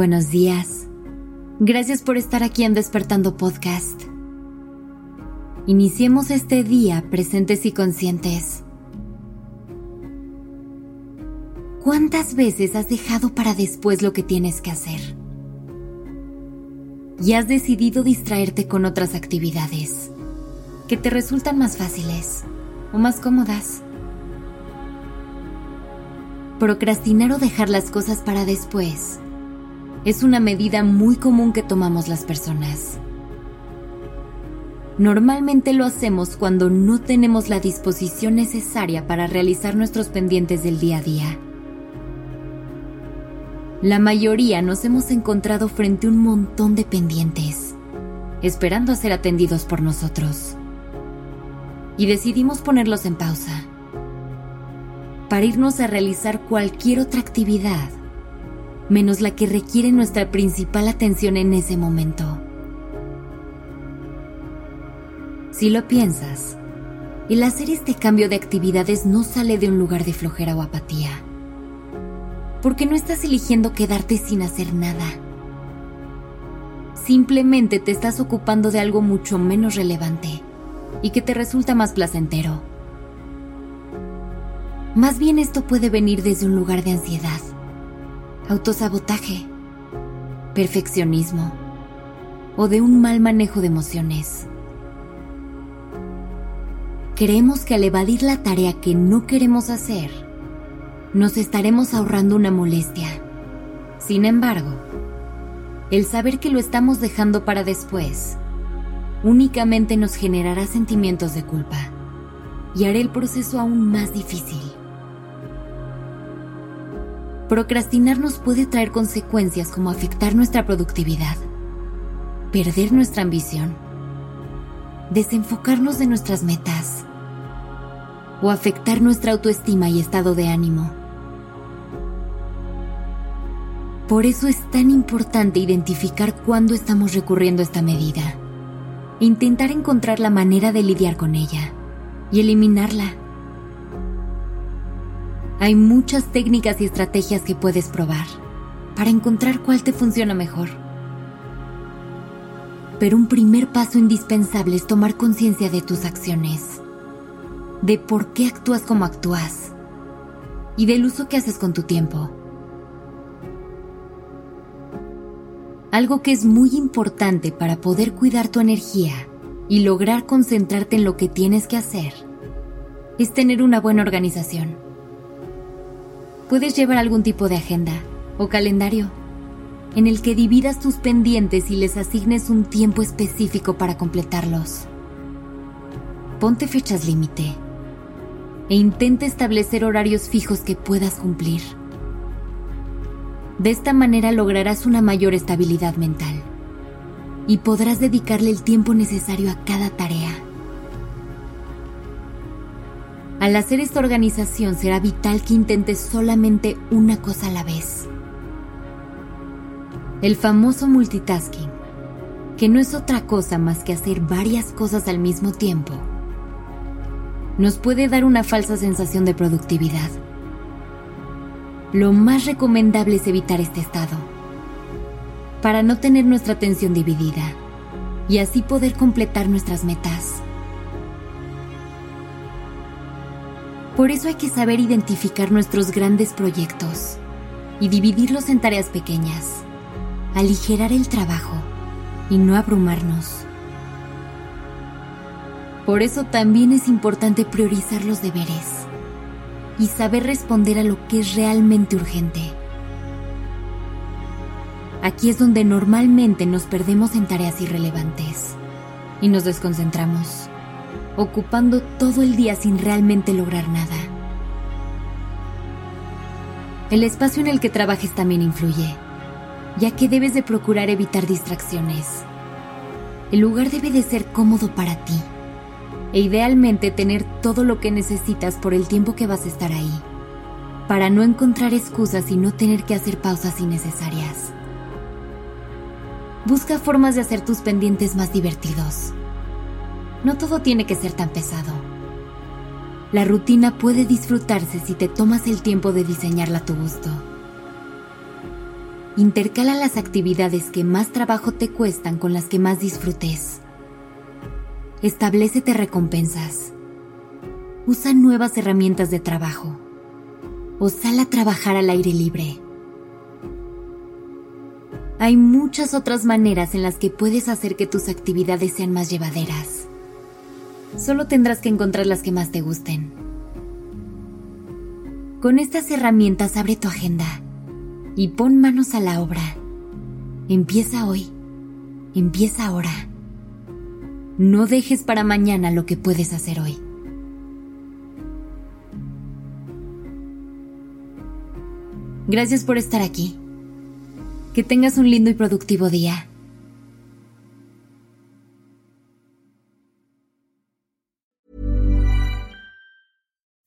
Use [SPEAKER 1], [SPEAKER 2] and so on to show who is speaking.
[SPEAKER 1] Buenos días. Gracias por estar aquí en Despertando Podcast. Iniciemos este día presentes y conscientes. ¿Cuántas veces has dejado para después lo que tienes que hacer? Y has decidido distraerte con otras actividades que te resultan más fáciles o más cómodas. Procrastinar o dejar las cosas para después es una medida muy común que tomamos las personas. Normalmente lo hacemos cuando no tenemos la disposición necesaria para realizar nuestros pendientes del día a día. La mayoría nos hemos encontrado frente a un montón de pendientes, esperando a ser atendidos por nosotros. Y decidimos ponerlos en pausa, para irnos a realizar cualquier otra actividad menos la que requiere nuestra principal atención en ese momento. Si lo piensas, el hacer este cambio de actividades no sale de un lugar de flojera o apatía, porque no estás eligiendo quedarte sin hacer nada. Simplemente te estás ocupando de algo mucho menos relevante y que te resulta más placentero. Más bien esto puede venir desde un lugar de ansiedad autosabotaje, perfeccionismo o de un mal manejo de emociones. Creemos que al evadir la tarea que no queremos hacer, nos estaremos ahorrando una molestia. Sin embargo, el saber que lo estamos dejando para después únicamente nos generará sentimientos de culpa y hará el proceso aún más difícil. Procrastinar nos puede traer consecuencias como afectar nuestra productividad, perder nuestra ambición, desenfocarnos de nuestras metas o afectar nuestra autoestima y estado de ánimo. Por eso es tan importante identificar cuándo estamos recurriendo a esta medida, intentar encontrar la manera de lidiar con ella y eliminarla hay muchas técnicas y estrategias que puedes probar para encontrar cuál te funciona mejor. Pero un primer paso indispensable es tomar conciencia de tus acciones, de por qué actúas como actúas y del uso que haces con tu tiempo. Algo que es muy importante para poder cuidar tu energía y lograr concentrarte en lo que tienes que hacer es tener una buena organización puedes llevar algún tipo de agenda o calendario en el que dividas tus pendientes y les asignes un tiempo específico para completarlos. Ponte fechas límite e intenta establecer horarios fijos que puedas cumplir. De esta manera lograrás una mayor estabilidad mental y podrás dedicarle el tiempo necesario a cada tarea. Al hacer esta organización será vital que intentes solamente una cosa a la vez. El famoso multitasking, que no es otra cosa más que hacer varias cosas al mismo tiempo, nos puede dar una falsa sensación de productividad. Lo más recomendable es evitar este estado, para no tener nuestra atención dividida y así poder completar nuestras metas. Por eso hay que saber identificar nuestros grandes proyectos y dividirlos en tareas pequeñas, aligerar el trabajo y no abrumarnos. Por eso también es importante priorizar los deberes y saber responder a lo que es realmente urgente. Aquí es donde normalmente nos perdemos en tareas irrelevantes y nos desconcentramos ocupando todo el día sin realmente lograr nada. El espacio en el que trabajes también influye, ya que debes de procurar evitar distracciones. El lugar debe de ser cómodo para ti e idealmente tener todo lo que necesitas por el tiempo que vas a estar ahí, para no encontrar excusas y no tener que hacer pausas innecesarias. Busca formas de hacer tus pendientes más divertidos no todo tiene que ser tan pesado. La rutina puede disfrutarse si te tomas el tiempo de diseñarla a tu gusto. Intercala las actividades que más trabajo te cuestan con las que más disfrutes. Establecete recompensas. Usa nuevas herramientas de trabajo. O sal a trabajar al aire libre. Hay muchas otras maneras en las que puedes hacer que tus actividades sean más llevaderas. Solo tendrás que encontrar las que más te gusten. Con estas herramientas abre tu agenda y pon manos a la obra. Empieza hoy. Empieza ahora. No dejes para mañana lo que puedes hacer hoy. Gracias por estar aquí. Que tengas un lindo y productivo día.